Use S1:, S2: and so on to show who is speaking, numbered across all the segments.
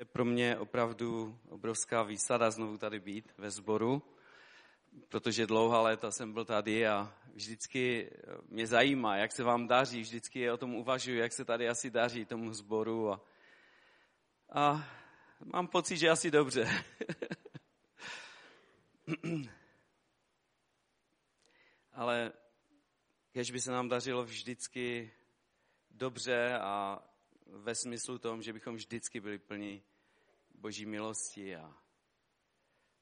S1: Je pro mě opravdu obrovská výsada znovu tady být ve sboru, protože dlouhá léta jsem byl tady a vždycky mě zajímá, jak se vám daří, vždycky o tom uvažuji, jak se tady asi daří tomu sboru a, a mám pocit, že asi dobře. Ale kež by se nám dařilo vždycky dobře a ve smyslu tom, že bychom vždycky byli plní boží milosti a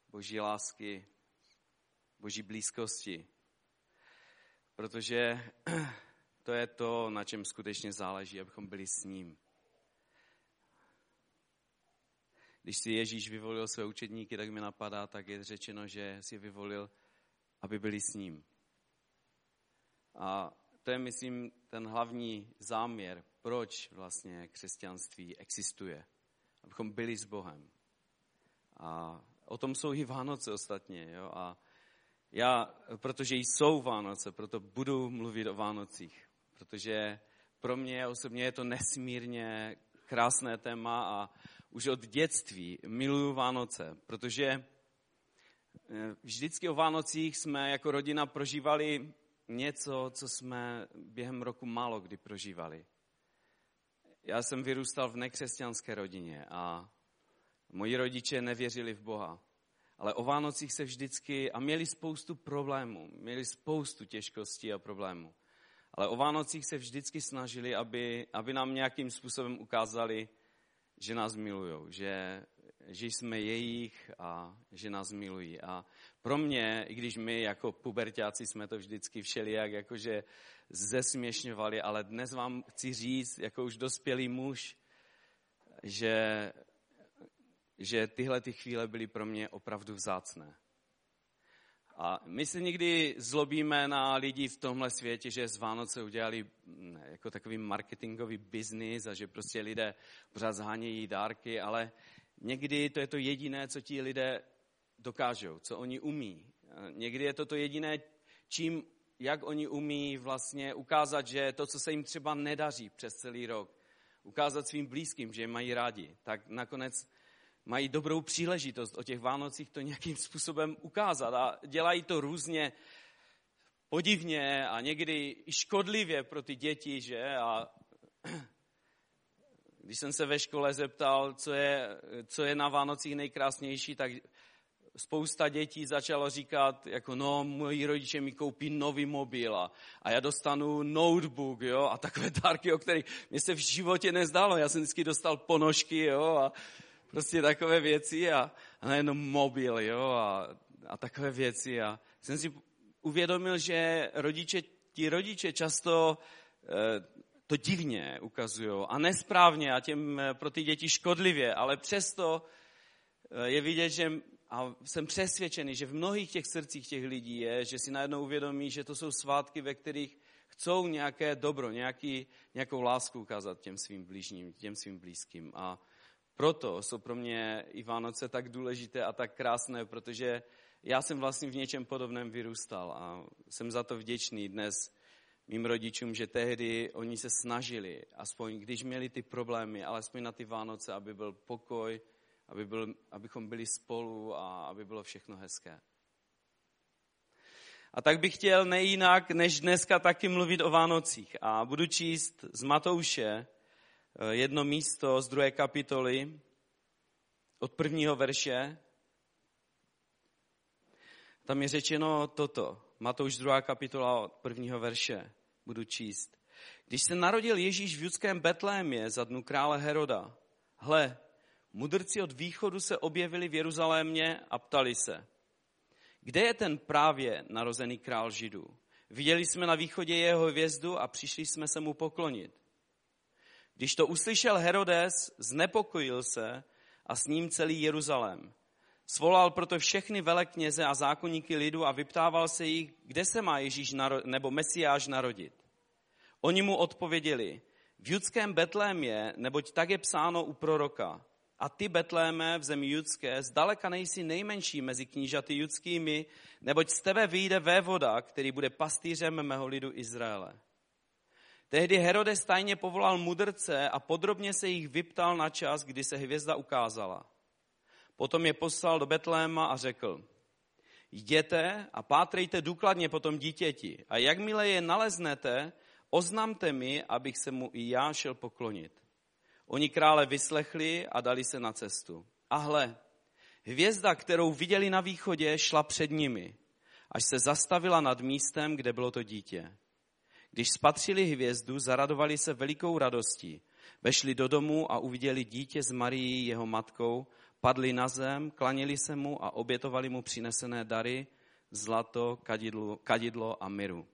S1: boží lásky, boží blízkosti. Protože to je to, na čem skutečně záleží, abychom byli s ním. Když si Ježíš vyvolil své učedníky, tak mi napadá, tak je řečeno, že si vyvolil, aby byli s ním. A to je, myslím, ten hlavní záměr, proč vlastně křesťanství existuje. Abychom byli s Bohem. A o tom jsou i Vánoce ostatně. Jo? A já, protože jsou Vánoce, proto budu mluvit o Vánocích. Protože pro mě osobně je to nesmírně krásné téma a už od dětství miluju Vánoce, protože eh, vždycky o Vánocích jsme jako rodina prožívali něco, co jsme během roku málo kdy prožívali. Já jsem vyrůstal v nekřesťanské rodině a moji rodiče nevěřili v Boha. Ale o Vánocích se vždycky, a měli spoustu problémů, měli spoustu těžkostí a problémů. Ale o Vánocích se vždycky snažili, aby, aby nám nějakým způsobem ukázali, že nás milují, že, že jsme jejich a že nás milují. A pro mě, i když my jako pubertáci jsme to vždycky všelijak jakože zesměšňovali, ale dnes vám chci říct, jako už dospělý muž, že, že tyhle ty chvíle byly pro mě opravdu vzácné. A my se někdy zlobíme na lidi v tomhle světě, že z Vánoce udělali mm, jako takový marketingový biznis a že prostě lidé pořád zhánějí dárky, ale někdy to je to jediné, co ti lidé dokážou, co oni umí. Někdy je to to jediné, čím, jak oni umí vlastně ukázat, že to, co se jim třeba nedaří přes celý rok, ukázat svým blízkým, že je mají rádi, tak nakonec mají dobrou příležitost o těch Vánocích to nějakým způsobem ukázat a dělají to různě podivně a někdy i škodlivě pro ty děti, že? A když jsem se ve škole zeptal, co je, co je na Vánocích nejkrásnější, tak spousta dětí začalo říkat, jako no, moji rodiče mi koupí nový mobil a, já dostanu notebook, jo, a takové dárky, o kterých mě se v životě nezdalo. Já jsem vždycky dostal ponožky, jo, a prostě takové věci a, a nejenom mobil, jo, a, a takové věci. A jsem si uvědomil, že rodiče, ti rodiče často e, to divně ukazují a nesprávně a těm eh, pro ty děti škodlivě, ale přesto eh, je vidět, že a jsem přesvědčený, že v mnohých těch srdcích těch lidí je, že si najednou uvědomí, že to jsou svátky, ve kterých chcou nějaké dobro, nějaký, nějakou lásku ukázat těm svým blížním, těm svým blízkým. A proto jsou pro mě i Vánoce tak důležité a tak krásné, protože já jsem vlastně v něčem podobném vyrůstal a jsem za to vděčný dnes mým rodičům, že tehdy oni se snažili, aspoň když měli ty problémy, alespoň na ty Vánoce, aby byl pokoj, aby byl, abychom byli spolu a aby bylo všechno hezké. A tak bych chtěl nejinak než dneska taky mluvit o Vánocích. A budu číst z Matouše eh, jedno místo z druhé kapitoly od prvního verše. Tam je řečeno toto. Matouš druhá kapitola od prvního verše. Budu číst. Když se narodil Ježíš v judském Betlémě za dnu krále Heroda, hle, Mudrci od východu se objevili v Jeruzalémě a ptali se, kde je ten právě narozený král Židů? Viděli jsme na východě jeho hvězdu a přišli jsme se mu poklonit. Když to uslyšel Herodes, znepokojil se a s ním celý Jeruzalém. Svolal proto všechny velekněze a zákonníky lidu a vyptával se jich, kde se má Ježíš nebo Mesiáš narodit. Oni mu odpověděli, v judském Betlémě, neboť tak je psáno u proroka. A ty, Betléme, v zemi judské, zdaleka nejsi nejmenší mezi knížaty judskými, neboť z tebe vyjde vévoda, který bude pastýřem mého lidu Izraele. Tehdy Herodes tajně povolal mudrce a podrobně se jich vyptal na čas, kdy se hvězda ukázala. Potom je poslal do Betléma a řekl, jděte a pátrejte důkladně po tom dítěti a jakmile je naleznete, oznamte mi, abych se mu i já šel poklonit. Oni krále vyslechli a dali se na cestu. A hle, hvězda, kterou viděli na východě, šla před nimi, až se zastavila nad místem, kde bylo to dítě. Když spatřili hvězdu, zaradovali se velikou radostí. Vešli do domu a uviděli dítě s Marií, jeho matkou, padli na zem, klanili se mu a obětovali mu přinesené dary, zlato, kadidlo, kadidlo a miru.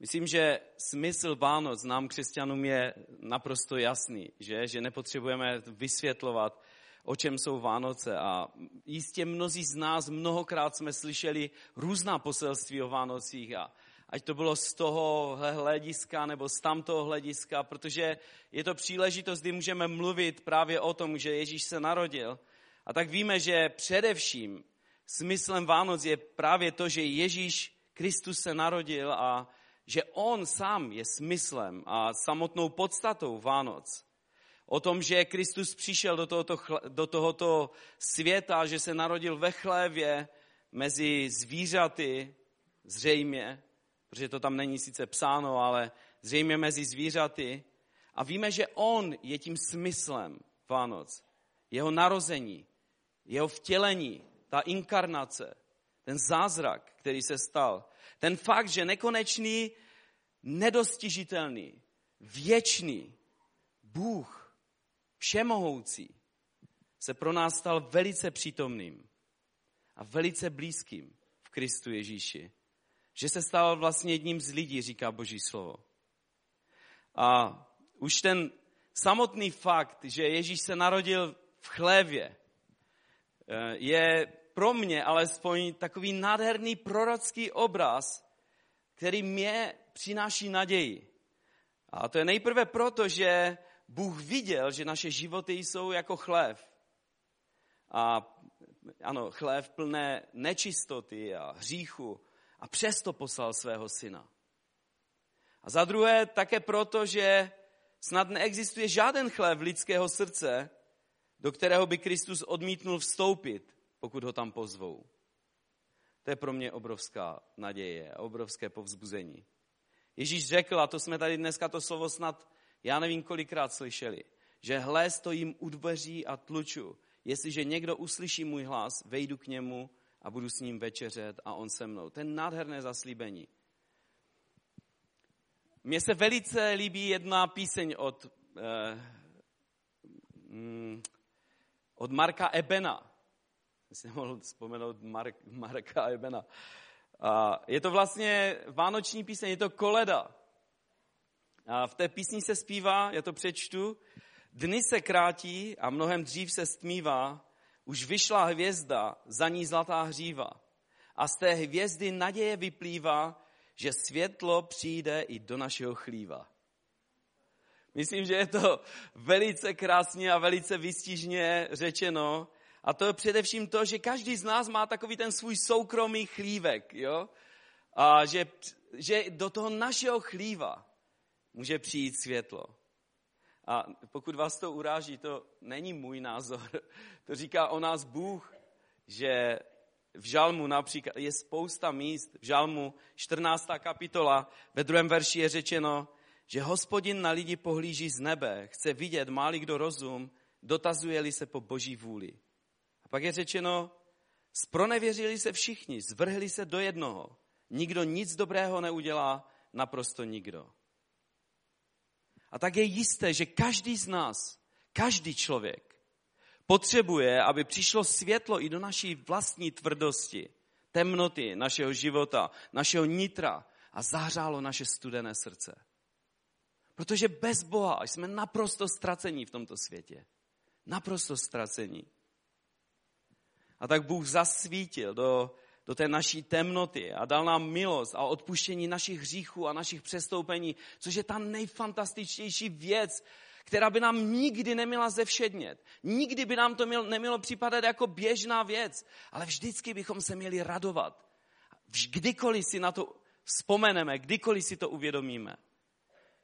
S1: Myslím, že smysl Vánoc nám křesťanům je naprosto jasný, že, že nepotřebujeme vysvětlovat, o čem jsou Vánoce. A jistě mnozí z nás mnohokrát jsme slyšeli různá poselství o Vánocích a ať to bylo z toho hlediska nebo z tamtoho hlediska, protože je to příležitost, kdy můžeme mluvit právě o tom, že Ježíš se narodil. A tak víme, že především smyslem Vánoc je právě to, že Ježíš Kristus se narodil a že on sám je smyslem a samotnou podstatou Vánoc. O tom, že Kristus přišel do tohoto, do tohoto světa, že se narodil ve chlévě mezi zvířaty, zřejmě, protože to tam není sice psáno, ale zřejmě mezi zvířaty. A víme, že on je tím smyslem Vánoc. Jeho narození, jeho vtělení, ta inkarnace, ten zázrak, který se stal. Ten fakt, že nekonečný, nedostižitelný, věčný Bůh, všemohoucí, se pro nás stal velice přítomným a velice blízkým v Kristu Ježíši. Že se stal vlastně jedním z lidí, říká Boží slovo. A už ten samotný fakt, že Ježíš se narodil v chlévě, eh, je pro mě alespoň takový nádherný prorocký obraz, který mě přináší naději. A to je nejprve proto, že Bůh viděl, že naše životy jsou jako chlév. A ano, chlév plné nečistoty a hříchu. A přesto poslal svého syna. A za druhé také proto, že snad neexistuje žádný chlév lidského srdce, do kterého by Kristus odmítnul vstoupit, pokud ho tam pozvou. To je pro mě obrovská naděje a obrovské povzbuzení. Ježíš řekl, a to jsme tady dneska to slovo snad, já nevím kolikrát slyšeli, že hle stojím u dveří a tluču. Jestliže někdo uslyší můj hlas, vejdu k němu a budu s ním večeřet a on se mnou. To je nádherné zaslíbení. Mně se velice líbí jedna píseň od, eh, mm, od Marka Ebena si mohl vzpomenout Mark, Marka Ebena. A je to vlastně vánoční píseň, je to koleda. A v té písni se zpívá, já to přečtu, dny se krátí a mnohem dřív se stmívá, už vyšla hvězda, za ní zlatá hříva. A z té hvězdy naděje vyplývá, že světlo přijde i do našeho chlíva. Myslím, že je to velice krásně a velice vystižně řečeno a to je především to, že každý z nás má takový ten svůj soukromý chlívek, jo? A že, že do toho našeho chlíva může přijít světlo. A pokud vás to uráží, to není můj názor. To říká o nás Bůh, že v Žalmu například je spousta míst. V Žalmu 14. kapitola ve druhém verši je řečeno, že hospodin na lidi pohlíží z nebe, chce vidět, má kdo rozum, dotazuje-li se po boží vůli. Pak je řečeno, spronevěřili se všichni, zvrhli se do jednoho. Nikdo nic dobrého neudělá, naprosto nikdo. A tak je jisté, že každý z nás, každý člověk, potřebuje, aby přišlo světlo i do naší vlastní tvrdosti, temnoty našeho života, našeho nitra a zahřálo naše studené srdce. Protože bez Boha jsme naprosto ztracení v tomto světě. Naprosto ztracení. A tak Bůh zasvítil do, do té naší temnoty a dal nám milost a odpuštění našich hříchů a našich přestoupení, což je ta nejfantastičtější věc, která by nám nikdy neměla zevšednět. Nikdy by nám to měl, nemělo připadat jako běžná věc, ale vždycky bychom se měli radovat. Kdykoliv si na to vzpomeneme, kdykoliv si to uvědomíme,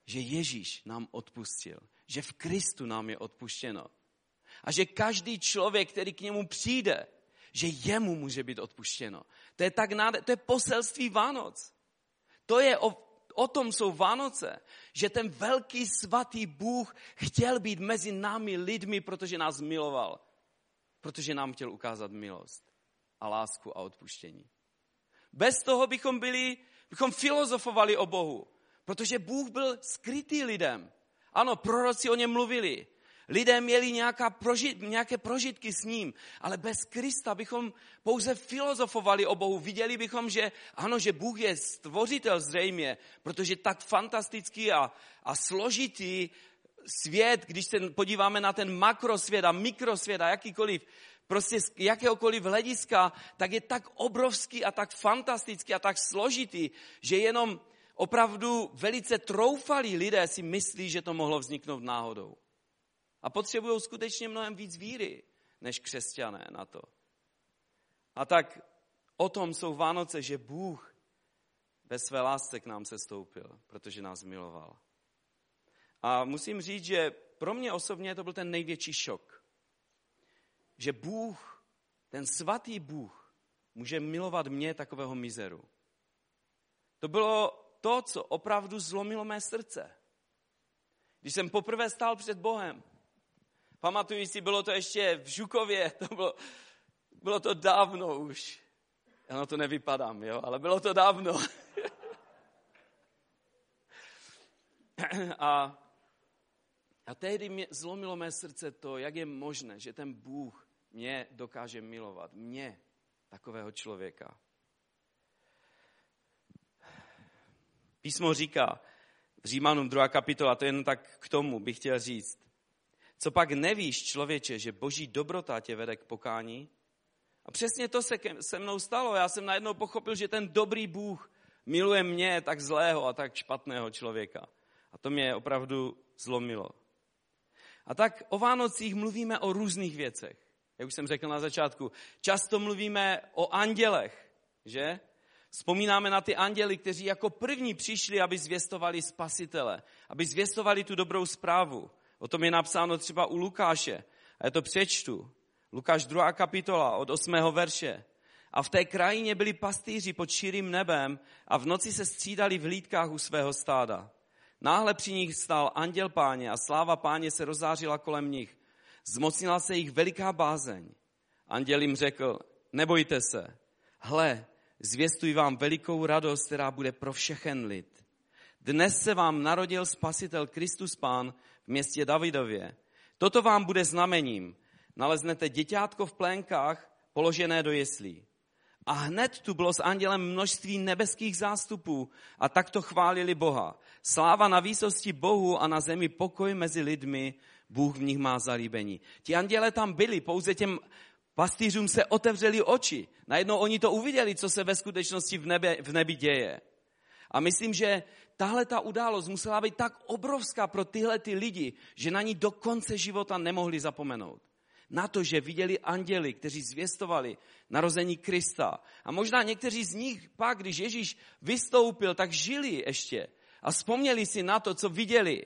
S1: že Ježíš nám odpustil, že v Kristu nám je odpuštěno. A že každý člověk, který k němu přijde, že jemu může být odpuštěno. To je tak náde, to je poselství Vánoc. To je o, o tom jsou Vánoce, že ten velký svatý Bůh chtěl být mezi námi lidmi, protože nás miloval. Protože nám chtěl ukázat milost a lásku a odpuštění. Bez toho bychom byli, bychom filozofovali o Bohu, protože Bůh byl skrytý lidem. Ano, proroci o něm mluvili. Lidé měli nějaká prožit, nějaké prožitky s ním, ale bez Krista bychom pouze filozofovali o Bohu. Viděli bychom, že ano, že Bůh je stvořitel zřejmě, protože tak fantastický a, a složitý svět, když se podíváme na ten makrosvět a mikrosvět a jakýkoliv, prostě z jakéhokoliv hlediska, tak je tak obrovský a tak fantastický a tak složitý, že jenom opravdu velice troufalí lidé si myslí, že to mohlo vzniknout náhodou. A potřebují skutečně mnohem víc víry, než křesťané na to. A tak o tom jsou Vánoce, že Bůh ve své lásce k nám se stoupil, protože nás miloval. A musím říct, že pro mě osobně to byl ten největší šok. Že Bůh, ten svatý Bůh, může milovat mě, takového mizeru. To bylo to, co opravdu zlomilo mé srdce. Když jsem poprvé stál před Bohem, pamatuju si, bylo to ještě v Žukově, to bylo, bylo to dávno už. Já na to nevypadám, jo, ale bylo to dávno. a, a tehdy mě zlomilo mé srdce to, jak je možné, že ten Bůh mě dokáže milovat. Mě, takového člověka. Písmo říká v Římanům 2. kapitola, to jen tak k tomu bych chtěl říct. Co pak nevíš, člověče, že boží dobrota tě vede k pokání? A přesně to se se mnou stalo. Já jsem najednou pochopil, že ten dobrý Bůh miluje mě, tak zlého a tak špatného člověka. A to mě opravdu zlomilo. A tak o Vánocích mluvíme o různých věcech. Jak už jsem řekl na začátku, často mluvíme o andělech, že? Vzpomínáme na ty anděly, kteří jako první přišli, aby zvěstovali spasitele, aby zvěstovali tu dobrou zprávu. O tom je napsáno třeba u Lukáše. A já to přečtu. Lukáš 2. kapitola od 8. verše. A v té krajině byli pastýři pod širým nebem a v noci se střídali v hlídkách u svého stáda. Náhle při nich stál anděl páně a sláva páně se rozářila kolem nich. Zmocnila se jich veliká bázeň. Anděl jim řekl, nebojte se, hle, zvěstuji vám velikou radost, která bude pro všechen lid. Dnes se vám narodil spasitel Kristus Pán městě Davidově. Toto vám bude znamením. Naleznete děťátko v plénkách, položené do jeslí. A hned tu bylo s andělem množství nebeských zástupů a takto chválili Boha. Sláva na výsosti Bohu a na zemi pokoj mezi lidmi, Bůh v nich má zalíbení. Ti anděle tam byli, pouze těm pastýřům se otevřeli oči. Najednou oni to uviděli, co se ve skutečnosti v, nebe, v nebi děje. A myslím, že tahle ta událost musela být tak obrovská pro tyhle ty lidi, že na ní do konce života nemohli zapomenout. Na to, že viděli anděli, kteří zvěstovali narození Krista. A možná někteří z nich pak, když Ježíš vystoupil, tak žili ještě a vzpomněli si na to, co viděli.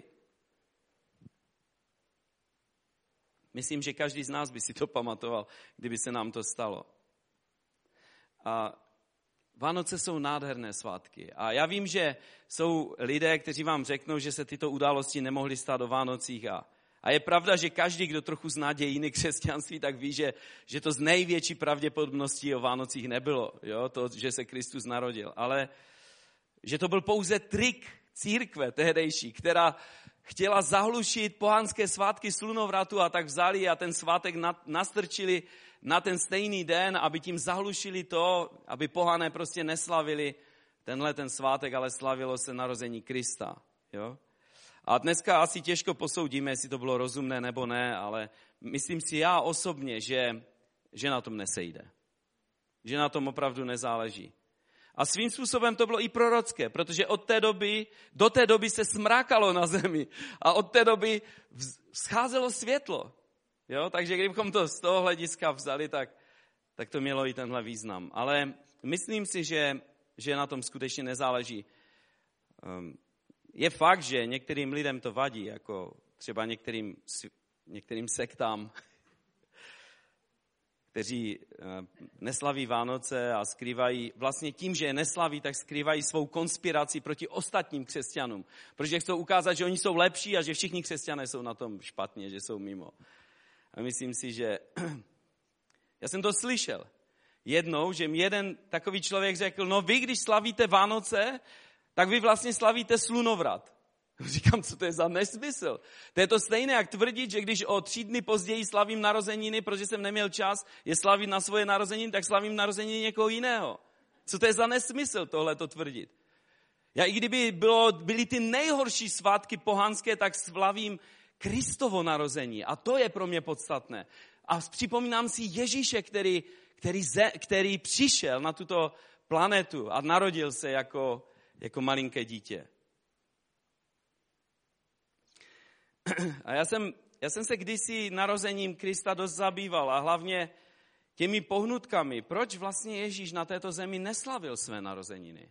S1: Myslím, že každý z nás by si to pamatoval, kdyby se nám to stalo. A Vánoce jsou nádherné svátky. A já vím, že jsou lidé, kteří vám řeknou, že se tyto události nemohly stát o Vánocích. A, a je pravda, že každý, kdo trochu zná dějiny křesťanství, tak ví, že, že to z největší pravděpodobností o Vánocích nebylo, jo? to, že se Kristus narodil. Ale že to byl pouze trik církve tehdejší, která chtěla zahlušit pohanské svátky slunovratu a tak vzali a ten svátek nastrčili na ten stejný den, aby tím zahlušili to, aby pohané prostě neslavili tenhle ten svátek, ale slavilo se narození Krista. Jo? A dneska asi těžko posoudíme, jestli to bylo rozumné nebo ne, ale myslím si já osobně, že, že na tom nesejde. Že na tom opravdu nezáleží. A svým způsobem to bylo i prorocké, protože od té doby, do té doby se smrákalo na zemi a od té doby scházelo světlo. Jo? Takže kdybychom to z toho hlediska vzali, tak, tak to mělo i tenhle význam. Ale myslím si, že že na tom skutečně nezáleží. Ehm, je fakt, že některým lidem to vadí, jako třeba některým, některým sektám, kteří eh, neslaví Vánoce a skrývají, vlastně tím, že je neslaví, tak skrývají svou konspiraci proti ostatním křesťanům, protože chcou ukázat, že oni jsou lepší a že všichni křesťané jsou na tom špatně, že jsou mimo. A myslím si, že já jsem to slyšel jednou, že mi jeden takový člověk řekl, no vy, když slavíte Vánoce, tak vy vlastně slavíte slunovrat. Říkám, co to je za nesmysl. To je to stejné, jak tvrdit, že když o tři dny později slavím narozeniny, protože jsem neměl čas je slavit na svoje narozeniny, tak slavím narozeniny někoho jiného. Co to je za nesmysl tohle to tvrdit? Já i kdyby bylo, byly ty nejhorší svátky pohanské, tak slavím Kristovo narození. A to je pro mě podstatné. A připomínám si Ježíše, který, který, ze, který přišel na tuto planetu a narodil se jako, jako malinké dítě. A já jsem, já jsem se kdysi narozením Krista dost zabýval a hlavně těmi pohnutkami, proč vlastně Ježíš na této zemi neslavil své narozeniny.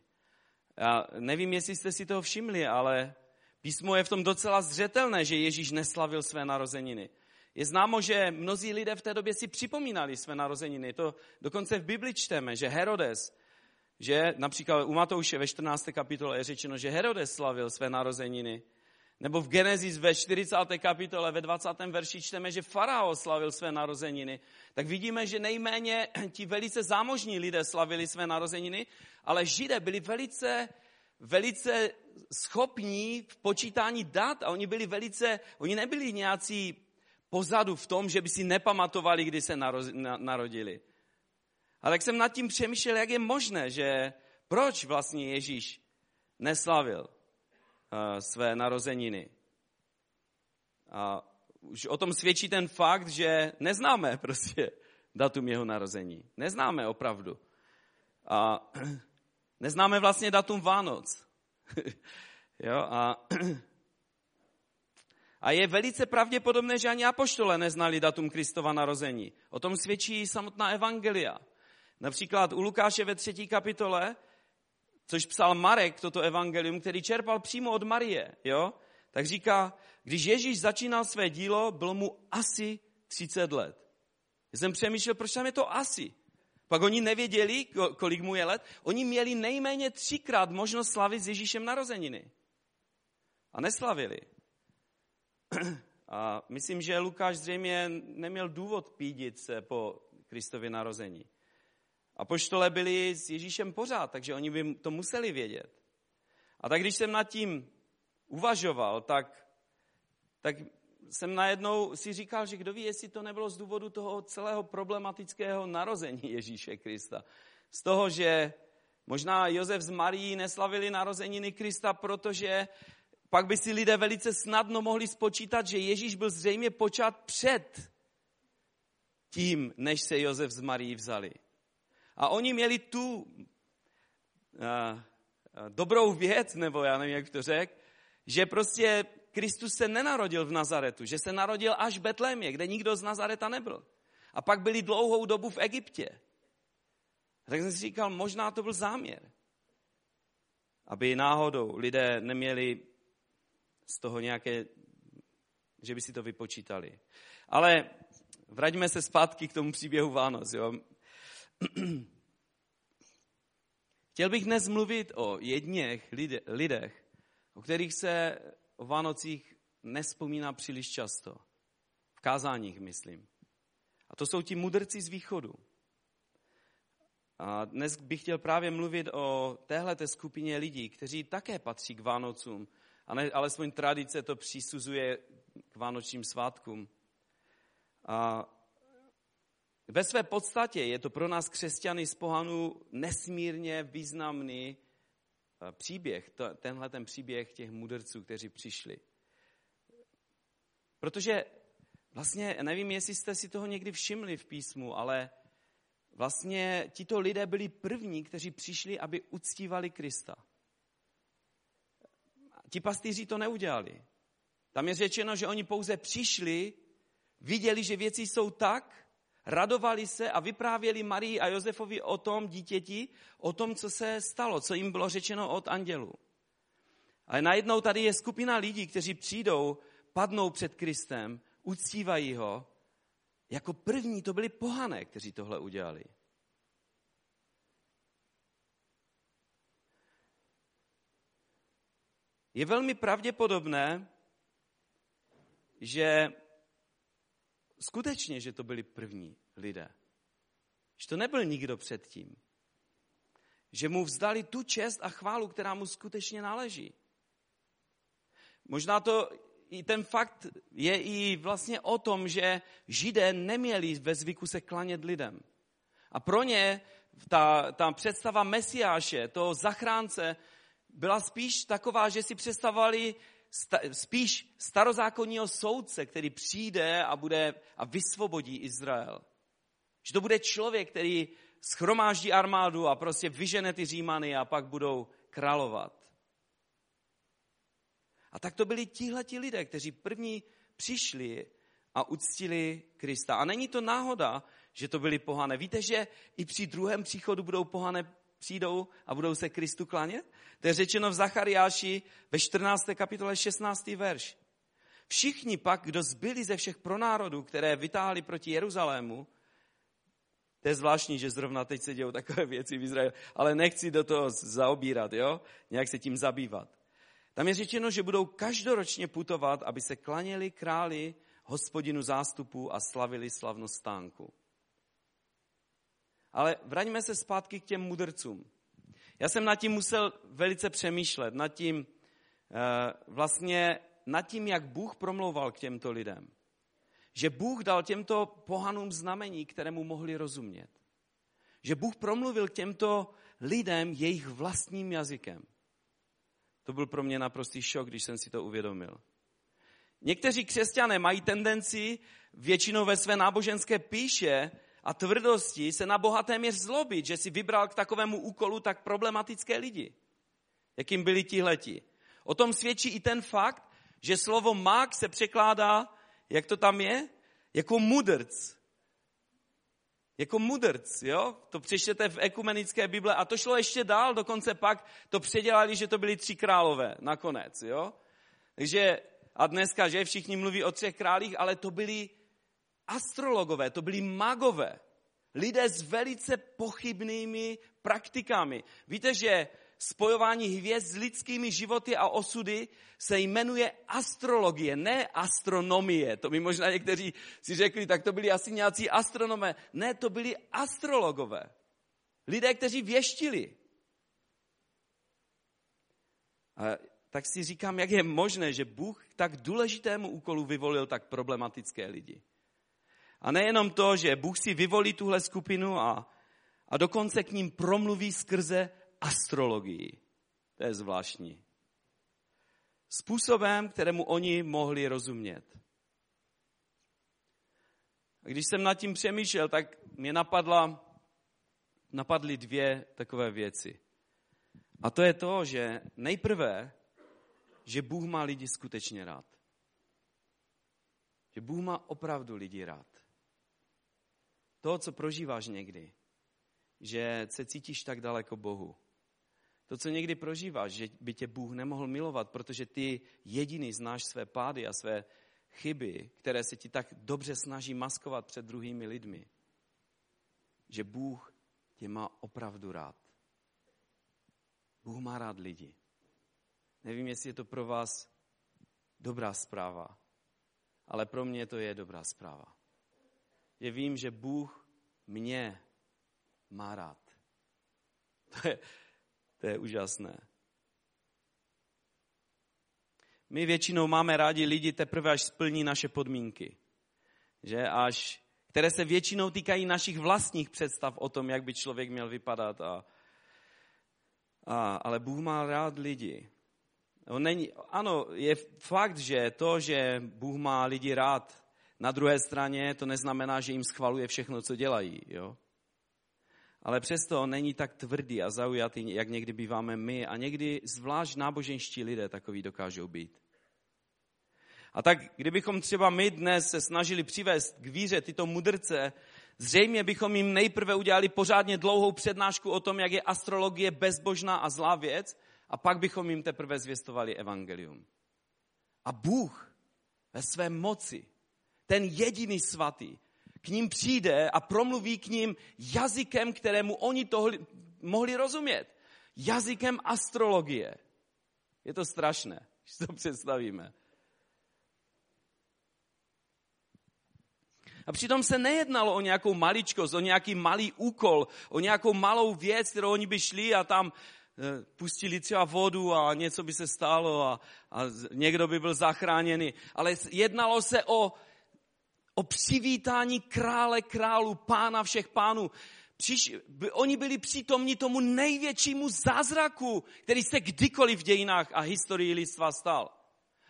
S1: Já nevím, jestli jste si toho všimli, ale písmo je v tom docela zřetelné, že Ježíš neslavil své narozeniny. Je známo, že mnozí lidé v té době si připomínali své narozeniny. To dokonce v Bibli čteme, že Herodes, že například u Matouše ve 14. kapitole je řečeno, že Herodes slavil své narozeniny. Nebo v Genesis ve 40. kapitole ve 20. verši čteme, že farao slavil své narozeniny. Tak vidíme, že nejméně ti velice zámožní lidé slavili své narozeniny, ale židé byli velice, velice schopní v počítání dat a oni byli velice, oni nebyli nějací pozadu v tom, že by si nepamatovali, kdy se narodili. Ale jak jsem nad tím přemýšlel, jak je možné, že proč vlastně Ježíš neslavil své narozeniny. A už o tom svědčí ten fakt, že neznáme prostě datum jeho narození. Neznáme opravdu. A neznáme vlastně datum Vánoc. jo, a a je velice pravděpodobné, že ani apoštole neznali datum Kristova narození. O tom svědčí samotná evangelia. Například u Lukáše ve třetí kapitole, což psal Marek, toto evangelium, který čerpal přímo od Marie, jo? tak říká, když Ježíš začínal své dílo, bylo mu asi 30 let. Já jsem přemýšlel, proč tam je to asi. Pak oni nevěděli, kolik mu je let. Oni měli nejméně třikrát možnost slavit s Ježíšem narozeniny. A neslavili. A myslím, že Lukáš zřejmě neměl důvod pídit se po Kristově narození. A poštole byli s Ježíšem pořád, takže oni by to museli vědět. A tak když jsem nad tím uvažoval, tak, tak jsem najednou si říkal, že kdo ví, jestli to nebylo z důvodu toho celého problematického narození Ježíše Krista. Z toho, že možná Josef z Marí neslavili narozeniny Krista, protože pak by si lidé velice snadno mohli spočítat, že Ježíš byl zřejmě počat před tím, než se Josef z Marii vzali. A oni měli tu uh, uh, dobrou věc, nebo já nevím, jak to řek, že prostě Kristus se nenarodil v Nazaretu, že se narodil až v Betlémě, kde nikdo z Nazareta nebyl. A pak byli dlouhou dobu v Egyptě. A tak jsem si říkal, možná to byl záměr. Aby náhodou lidé neměli z toho nějaké, že by si to vypočítali. Ale vraťme se zpátky k tomu příběhu Vánoc. Jo. Chtěl bych dnes mluvit o jedněch lidech, o kterých se o Vánocích nespomíná příliš často. V kázáních, myslím. A to jsou ti mudrci z východu. A dnes bych chtěl právě mluvit o téhleté skupině lidí, kteří také patří k Vánocům, a ne, alespoň tradice to přisuzuje k vánočním svátkům. A ve své podstatě je to pro nás křesťany z pohanu nesmírně významný eh, příběh, tenhle ten příběh těch mudrců, kteří přišli. Protože vlastně, nevím, jestli jste si toho někdy všimli v písmu, ale vlastně tito lidé byli první, kteří přišli, aby uctívali Krista. Ti pastýři to neudělali. Tam je řečeno, že oni pouze přišli, viděli, že věci jsou tak radovali se a vyprávěli Marii a Josefovi o tom dítěti, o tom, co se stalo, co jim bylo řečeno od andělů. Ale najednou tady je skupina lidí, kteří přijdou, padnou před Kristem, uctívají ho. Jako první to byli pohané, kteří tohle udělali. Je velmi pravděpodobné, že skutečně, že to byli první lidé. Že to nebyl nikdo předtím. Že mu vzdali tu čest a chválu, která mu skutečně náleží. Možná to i ten fakt je i vlastně o tom, že židé neměli ve zvyku se klanět lidem. A pro ně ta, ta představa Mesiáše, toho zachránce, byla spíš taková, že si představovali sta, spíš starozákonního soudce, který přijde a, bude, a vysvobodí Izrael. Že to bude člověk, který schromáždí armádu a prostě vyžene ty římany a pak budou královat. A tak to byli tihleti lidé, kteří první přišli a uctili Krista. A není to náhoda, že to byli pohané. Víte, že i při druhém příchodu budou pohané přijdou a budou se Kristu klanět? To je řečeno v Zachariáši ve 14. kapitole 16. verš. Všichni pak, kdo zbyli ze všech pronárodů, které vytáhli proti Jeruzalému, to je zvláštní, že zrovna teď se dějou takové věci v Izraeli, ale nechci do toho zaobírat, jo? nějak se tím zabývat. Tam je řečeno, že budou každoročně putovat, aby se klaněli králi, hospodinu zástupu a slavili slavnost stánku. Ale vraťme se zpátky k těm mudrcům. Já jsem nad tím musel velice přemýšlet, nad tím, eh, vlastně nad tím, jak Bůh promlouval k těmto lidem. Že Bůh dal těmto pohanům znamení, kterému mohli rozumět. Že Bůh promluvil k těmto lidem jejich vlastním jazykem. To byl pro mě naprostý šok, když jsem si to uvědomil. Někteří křesťané mají tendenci většinou ve své náboženské píše a tvrdosti se na Boha téměř zlobit, že si vybral k takovému úkolu tak problematické lidi, jakým byli tihleti. O tom svědčí i ten fakt, že slovo mák se překládá, jak to tam je, jako mudrc. Jako mudrc, jo? To přečtěte v ekumenické Bible a to šlo ještě dál, dokonce pak to předělali, že to byli tři králové nakonec, jo? Takže a dneska, že všichni mluví o třech králích, ale to byli astrologové, to byli magové. Lidé s velice pochybnými praktikami. Víte, že spojování hvězd s lidskými životy a osudy se jmenuje astrologie, ne astronomie. To by možná někteří si řekli, tak to byli asi nějací astronomé. Ne, to byli astrologové. Lidé, kteří věštili. A tak si říkám, jak je možné, že Bůh tak důležitému úkolu vyvolil tak problematické lidi. A nejenom to, že Bůh si vyvolí tuhle skupinu a, a dokonce k ním promluví skrze astrologii. To je zvláštní. Způsobem, kterému oni mohli rozumět. A když jsem nad tím přemýšlel, tak mě napadla, napadly dvě takové věci. A to je to, že nejprve, že Bůh má lidi skutečně rád. Že Bůh má opravdu lidi rád to, co prožíváš někdy, že se cítíš tak daleko Bohu. To, co někdy prožíváš, že by tě Bůh nemohl milovat, protože ty jediný znáš své pády a své chyby, které se ti tak dobře snaží maskovat před druhými lidmi. Že Bůh tě má opravdu rád. Bůh má rád lidi. Nevím, jestli je to pro vás dobrá zpráva, ale pro mě to je dobrá zpráva že vím, že Bůh mě má rád. To je, to je úžasné. My většinou máme rádi lidi teprve, až splní naše podmínky. Že až, které se většinou týkají našich vlastních představ o tom, jak by člověk měl vypadat. A, a, ale Bůh má rád lidi. On není, ano, je fakt, že to, že Bůh má lidi rád, na druhé straně to neznamená, že jim schvaluje všechno, co dělají. Jo? Ale přesto není tak tvrdý a zaujatý, jak někdy býváme my. A někdy zvlášť náboženští lidé takový dokážou být. A tak kdybychom třeba my dnes se snažili přivést k víře tyto mudrce, Zřejmě bychom jim nejprve udělali pořádně dlouhou přednášku o tom, jak je astrologie bezbožná a zlá věc, a pak bychom jim teprve zvěstovali evangelium. A Bůh ve své moci, ten jediný svatý, k ním přijde a promluví k ním jazykem, kterému oni tohli, mohli rozumět. Jazykem astrologie. Je to strašné, když to představíme. A přitom se nejednalo o nějakou maličkost, o nějaký malý úkol, o nějakou malou věc, kterou oni by šli a tam eh, pustili třeba vodu a něco by se stalo a, a někdo by byl zachráněný. Ale jednalo se o, o přivítání krále králů, pána všech pánů. Přiš, oni byli přítomní tomu největšímu zázraku, který se kdykoliv v dějinách a historii lidstva stal.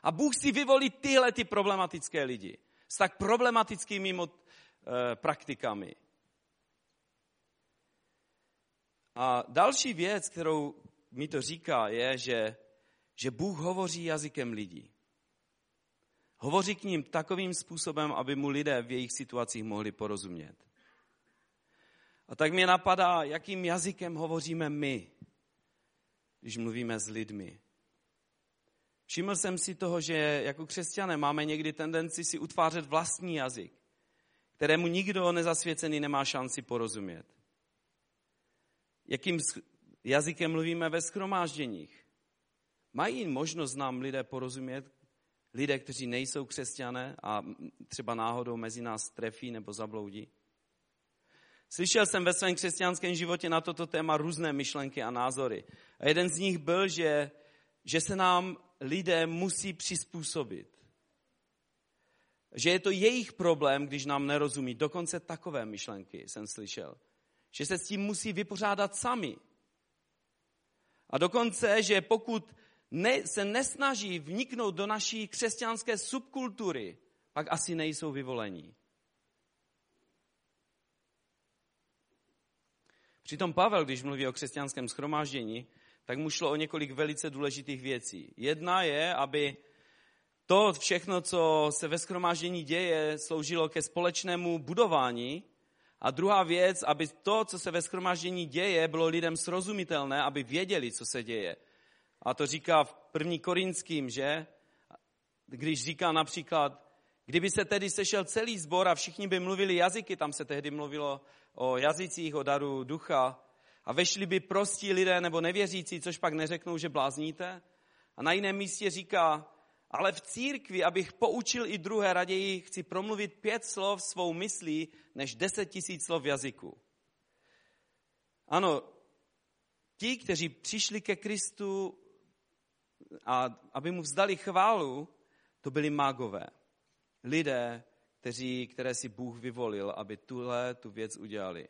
S1: A Bůh si vyvolí tyhle ty problematické lidi s tak problematickými mod, e, praktikami. A další věc, kterou mi to říká, je, že, že Bůh hovoří jazykem lidí. Hovoří k ním takovým způsobem, aby mu lidé v jejich situacích mohli porozumět. A tak mě napadá, jakým jazykem hovoříme my, když mluvíme s lidmi. Všiml jsem si toho, že jako křesťané máme někdy tendenci si utvářet vlastní jazyk, kterému nikdo nezasvěcený nemá šanci porozumět. Jakým jazykem mluvíme ve schromážděních? Mají možnost nám lidé porozumět, lidé, kteří nejsou křesťané a třeba náhodou mezi nás trefí nebo zabloudí? Slyšel jsem ve svém křesťanském životě na toto téma různé myšlenky a názory. A jeden z nich byl, že, že se nám lidé musí přizpůsobit. Že je to jejich problém, když nám nerozumí. Dokonce takové myšlenky jsem slyšel. Že se s tím musí vypořádat sami. A dokonce, že pokud ne, se nesnaží vniknout do naší křesťanské subkultury, pak asi nejsou vyvolení. Přitom Pavel, když mluví o křesťanském schromáždění, tak mu šlo o několik velice důležitých věcí. Jedna je, aby to všechno, co se ve schromáždění děje, sloužilo ke společnému budování. A druhá věc, aby to, co se ve schromáždění děje, bylo lidem srozumitelné, aby věděli, co se děje. A to říká v první Korinským, že? Když říká například, kdyby se tedy sešel celý sbor a všichni by mluvili jazyky, tam se tehdy mluvilo o jazycích, o daru ducha, a vešli by prostí lidé nebo nevěřící, což pak neřeknou, že blázníte. A na jiném místě říká, ale v církvi, abych poučil i druhé, raději chci promluvit pět slov svou myslí, než deset tisíc slov v jazyku. Ano, ti, kteří přišli ke Kristu a aby mu vzdali chválu, to byli mágové. Lidé, kteří, které si Bůh vyvolil, aby tuhle tu věc udělali.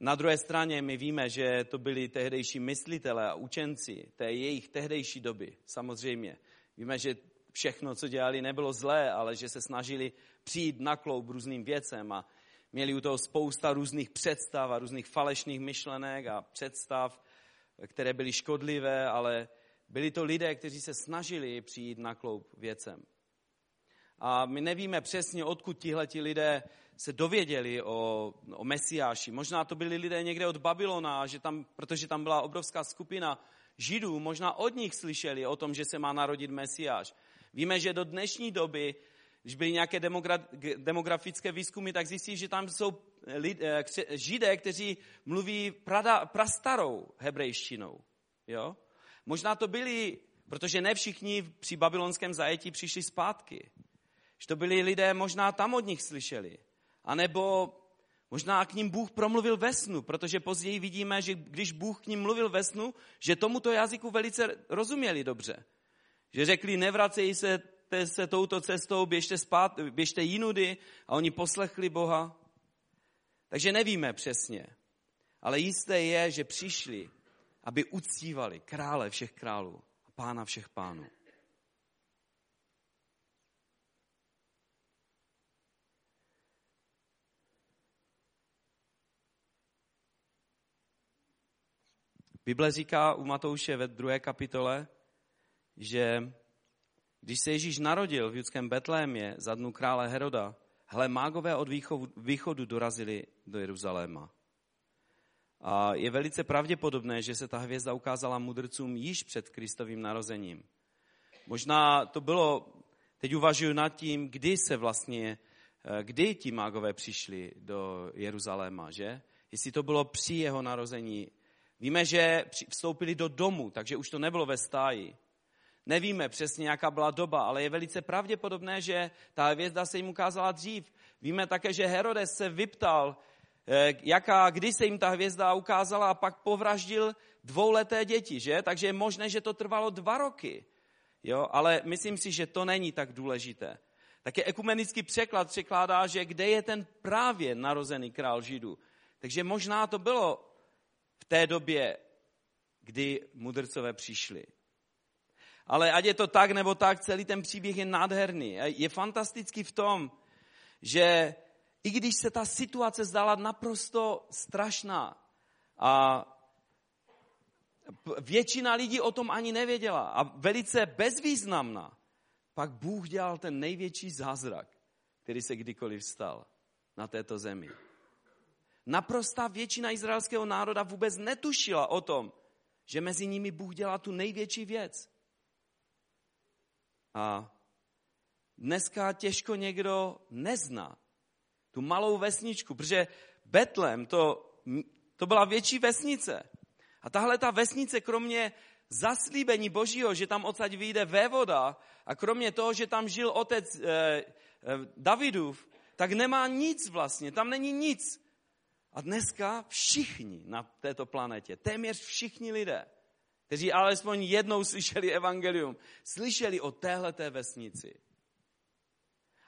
S1: Na druhé straně my víme, že to byli tehdejší myslitelé a učenci té jejich tehdejší doby, samozřejmě. Víme, že všechno, co dělali, nebylo zlé, ale že se snažili přijít na kloub různým věcem a měli u toho spousta různých představ a různých falešných myšlenek a představ, které byly škodlivé, ale byli to lidé, kteří se snažili přijít na kloub věcem. A my nevíme přesně, odkud tihleti lidé se dověděli o, o Mesiáši. Možná to byli lidé někde od Babylona, že tam, protože tam byla obrovská skupina Židů, možná od nich slyšeli o tom, že se má narodit Mesiáš. Víme, že do dnešní doby, když byly nějaké demografické výzkumy, tak zjistí, že tam jsou lidé, eh, židé, kteří mluví prada, prastarou hebrejštinou. Jo? Možná to byli, protože ne všichni při babylonském zajetí přišli zpátky. Že to byli lidé, možná tam od nich slyšeli. A nebo možná k ním Bůh promluvil ve snu, protože později vidíme, že když Bůh k ním mluvil ve snu, že tomuto jazyku velice rozuměli dobře. Že řekli, nevracej se, se touto cestou, běžte, spát, běžte jinudy a oni poslechli Boha. Takže nevíme přesně, ale jisté je, že přišli, aby uctívali krále všech králů a pána všech pánů. Bible říká u Matouše ve druhé kapitole, že když se Ježíš narodil v judském Betlémě za dnu krále Heroda, Hele, mágové od východu dorazili do Jeruzaléma. A je velice pravděpodobné, že se ta hvězda ukázala mudrcům již před Kristovým narozením. Možná to bylo, teď uvažuji nad tím, kdy se vlastně, eh, kdy ti mágové přišli do Jeruzaléma, že? Jestli to bylo při jeho narození. Víme, že vstoupili do domu, takže už to nebylo ve stáji. Nevíme přesně, jaká byla doba, ale je velice pravděpodobné, že ta hvězda se jim ukázala dřív. Víme také, že Herodes se vyptal, jaká, kdy se jim ta hvězda ukázala a pak povraždil dvouleté děti, že? Takže je možné, že to trvalo dva roky. Jo? Ale myslím si, že to není tak důležité. Také ekumenický překlad překládá, že kde je ten právě narozený král Židů. Takže možná to bylo v té době, kdy mudrcové přišli. Ale ať je to tak nebo tak, celý ten příběh je nádherný. Je fantastický v tom, že i když se ta situace zdala naprosto strašná a většina lidí o tom ani nevěděla a velice bezvýznamná, pak Bůh dělal ten největší zázrak, který se kdykoliv stal na této zemi. Naprostá většina izraelského národa vůbec netušila o tom, že mezi nimi Bůh dělá tu největší věc. A dneska těžko někdo nezná tu malou vesničku, protože Betlem to, to byla větší vesnice. A tahle ta vesnice, kromě zaslíbení Božího, že tam odsaď vyjde vévoda a kromě toho, že tam žil otec eh, eh, Davidův, tak nemá nic vlastně, tam není nic. A dneska všichni na této planetě, téměř všichni lidé, kteří alespoň jednou slyšeli evangelium, slyšeli o téhleté vesnici.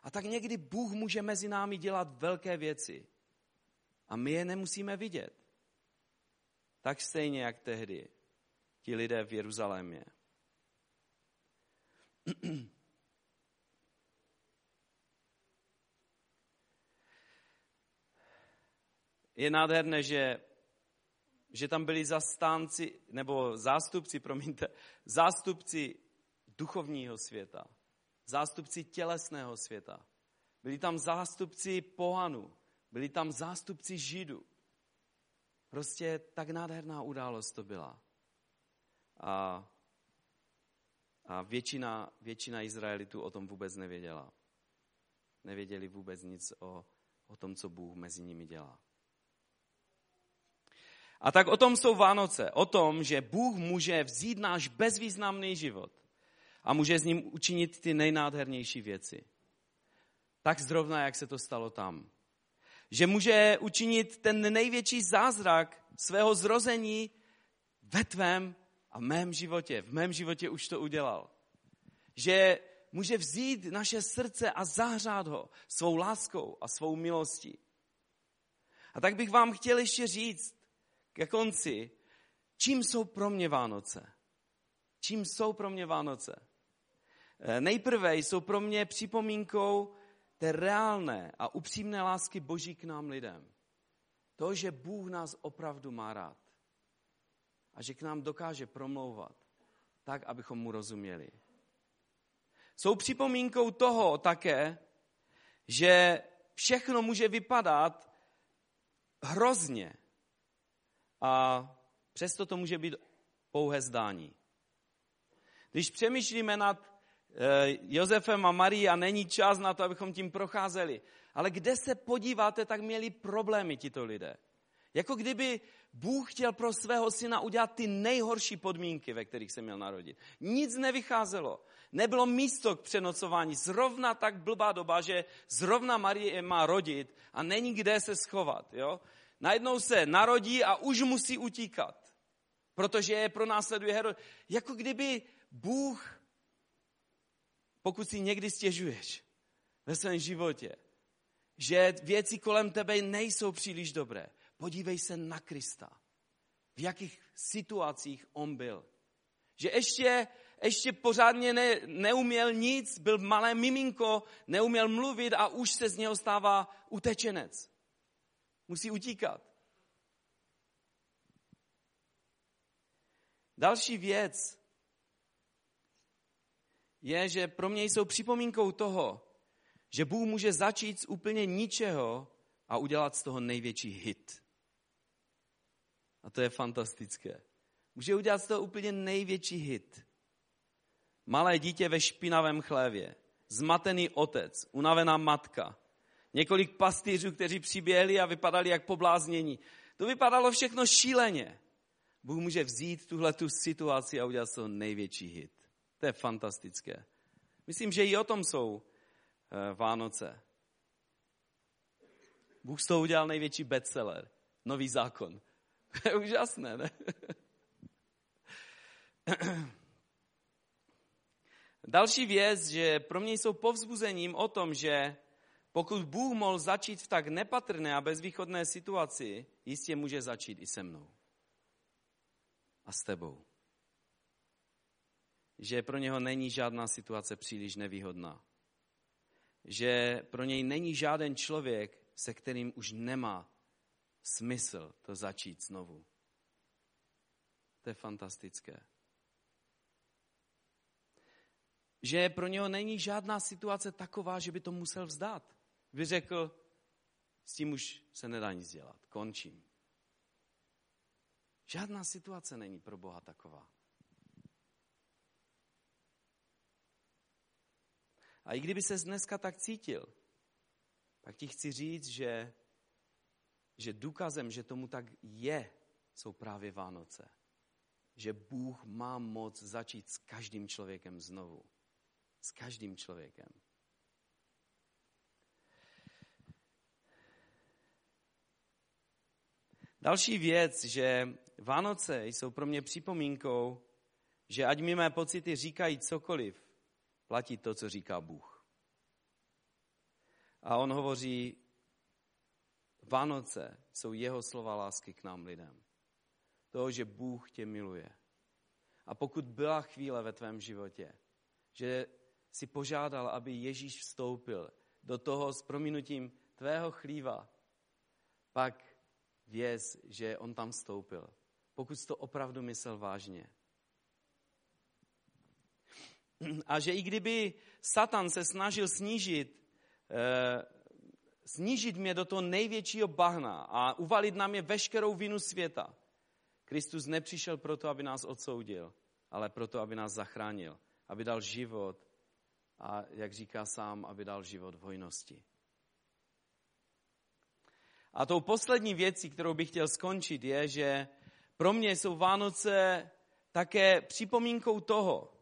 S1: A tak někdy Bůh může mezi námi dělat velké věci. A my je nemusíme vidět. Tak stejně jak tehdy ti lidé v Jeruzalémě. Je nádherné, že že tam byli zastánci, nebo zástupci, promiňte, zástupci duchovního světa, zástupci tělesného světa. Byli tam zástupci pohanů, byli tam zástupci židů. Prostě tak nádherná událost to byla. A, a většina, většina Izraelitů o tom vůbec nevěděla. Nevěděli vůbec nic o, o tom, co Bůh mezi nimi dělá. A tak o tom jsou Vánoce. O tom, že Bůh může vzít náš bezvýznamný život a může s ním učinit ty nejnádhernější věci. Tak zrovna, jak se to stalo tam. Že může učinit ten největší zázrak svého zrození ve tvém a mém životě. V mém životě už to udělal. Že může vzít naše srdce a zahřát ho svou láskou a svou milostí. A tak bych vám chtěl ještě říct, ke konci, čím jsou pro mě Vánoce. Čím jsou pro mě Vánoce? Eh, nejprve jsou pro mě připomínkou té reálné a upřímné lásky Boží k nám lidem. To, že Bůh nás opravdu má rád. A že k nám dokáže promlouvat tak, abychom mu rozuměli. Jsou připomínkou toho také, že všechno může vypadat hrozně, a přesto to může být pouhé zdání. Když přemýšlíme nad Josefem a Marí a není čas na to, abychom tím procházeli, ale kde se podíváte, tak měli problémy tito lidé. Jako kdyby Bůh chtěl pro svého syna udělat ty nejhorší podmínky, ve kterých se měl narodit. Nic nevycházelo. Nebylo místo k přenocování. Zrovna tak blbá doba, že zrovna Marie má rodit a není kde se schovat. Jo? najednou se narodí a už musí utíkat, protože je pro následuje Herod. Jako kdyby Bůh, pokud si někdy stěžuješ ve svém životě, že věci kolem tebe nejsou příliš dobré, podívej se na Krista. V jakých situacích on byl. Že ještě, ještě pořádně ne, neuměl nic, byl malé miminko, neuměl mluvit a už se z něho stává utečenec. Musí utíkat. Další věc je, že pro mě jsou připomínkou toho, že Bůh může začít z úplně ničeho a udělat z toho největší hit. A to je fantastické. Může udělat z toho úplně největší hit. Malé dítě ve špinavém chlévě, zmatený otec, unavená matka, několik pastýřů, kteří přiběhli a vypadali jak pobláznění. To vypadalo všechno šíleně. Bůh může vzít tuhle tu situaci a udělat z toho největší hit. To je fantastické. Myslím, že i o tom jsou eh, Vánoce. Bůh z toho udělal největší bestseller. Nový zákon. To je úžasné, ne? Další věc, že pro mě jsou povzbuzením o tom, že pokud Bůh mohl začít v tak nepatrné a bezvýchodné situaci, jistě může začít i se mnou. A s tebou. Že pro něho není žádná situace příliš nevýhodná. Že pro něj není žádný člověk, se kterým už nemá smysl to začít znovu. To je fantastické. Že pro něho není žádná situace taková, že by to musel vzdát. By řekl, s tím už se nedá nic dělat, končím. Žádná situace není pro Boha taková. A i kdyby se dneska tak cítil, tak ti chci říct, že, že důkazem, že tomu tak je, jsou právě Vánoce. Že Bůh má moc začít s každým člověkem znovu. S každým člověkem. Další věc, že Vánoce jsou pro mě připomínkou, že ať mi mé pocity říkají cokoliv, platí to, co říká Bůh. A on hovoří, Vánoce jsou jeho slova lásky k nám lidem. Toho, že Bůh tě miluje. A pokud byla chvíle ve tvém životě, že si požádal, aby Ježíš vstoupil do toho s prominutím tvého chlíva, pak věz, že on tam vstoupil. Pokud jsi to opravdu myslel vážně. A že i kdyby Satan se snažil snížit Eh, snížit mě do toho největšího bahna a uvalit na mě veškerou vinu světa. Kristus nepřišel proto, aby nás odsoudil, ale proto, aby nás zachránil, aby dal život a, jak říká sám, aby dal život v hojnosti. A tou poslední věcí, kterou bych chtěl skončit, je, že pro mě jsou Vánoce také připomínkou toho,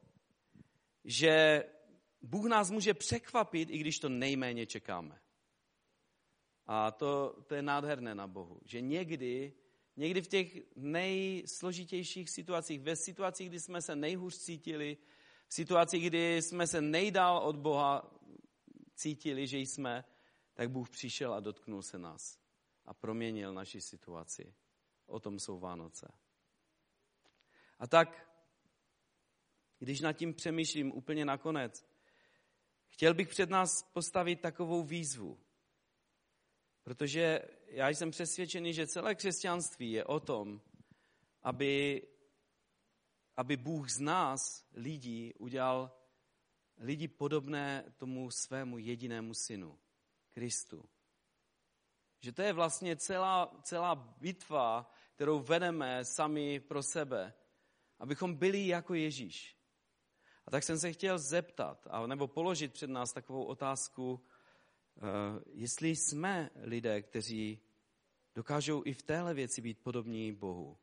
S1: že Bůh nás může překvapit, i když to nejméně čekáme. A to, to je nádherné na Bohu, že někdy, někdy v těch nejsložitějších situacích, ve situacích, kdy jsme se nejhůř cítili, v situacích, kdy jsme se nejdál od Boha cítili, že jsme, tak Bůh přišel a dotknul se nás a proměnil naši situaci. O tom jsou Vánoce. A tak, když nad tím přemýšlím úplně nakonec, Chtěl bych před nás postavit takovou výzvu, protože já jsem přesvědčený, že celé křesťanství je o tom, aby, aby Bůh z nás, lidí, udělal lidi podobné tomu svému jedinému synu, Kristu. Že to je vlastně celá, celá bitva, kterou vedeme sami pro sebe, abychom byli jako Ježíš. A tak jsem se chtěl zeptat, nebo položit před nás takovou otázku, eh, jestli jsme lidé, kteří dokážou i v téhle věci být podobní Bohu.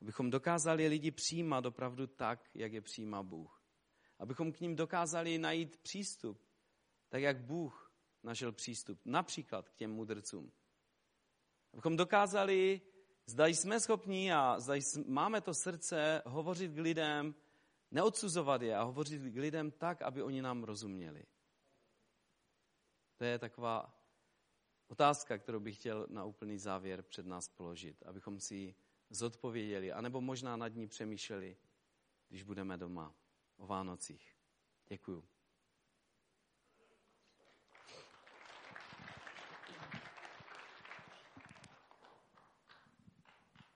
S1: Abychom dokázali lidi přijímat opravdu tak, jak je přijímá Bůh. Abychom k ním dokázali najít přístup, tak jak Bůh našel přístup, například k těm mudrcům. Abychom dokázali, zda jsme schopní a zda máme to srdce hovořit k lidem neodsuzovat je a hovořit k lidem tak, aby oni nám rozuměli. To je taková otázka, kterou bych chtěl na úplný závěr před nás položit, abychom si ji zodpověděli, anebo možná nad ní přemýšleli, když budeme doma o Vánocích. Děkuju.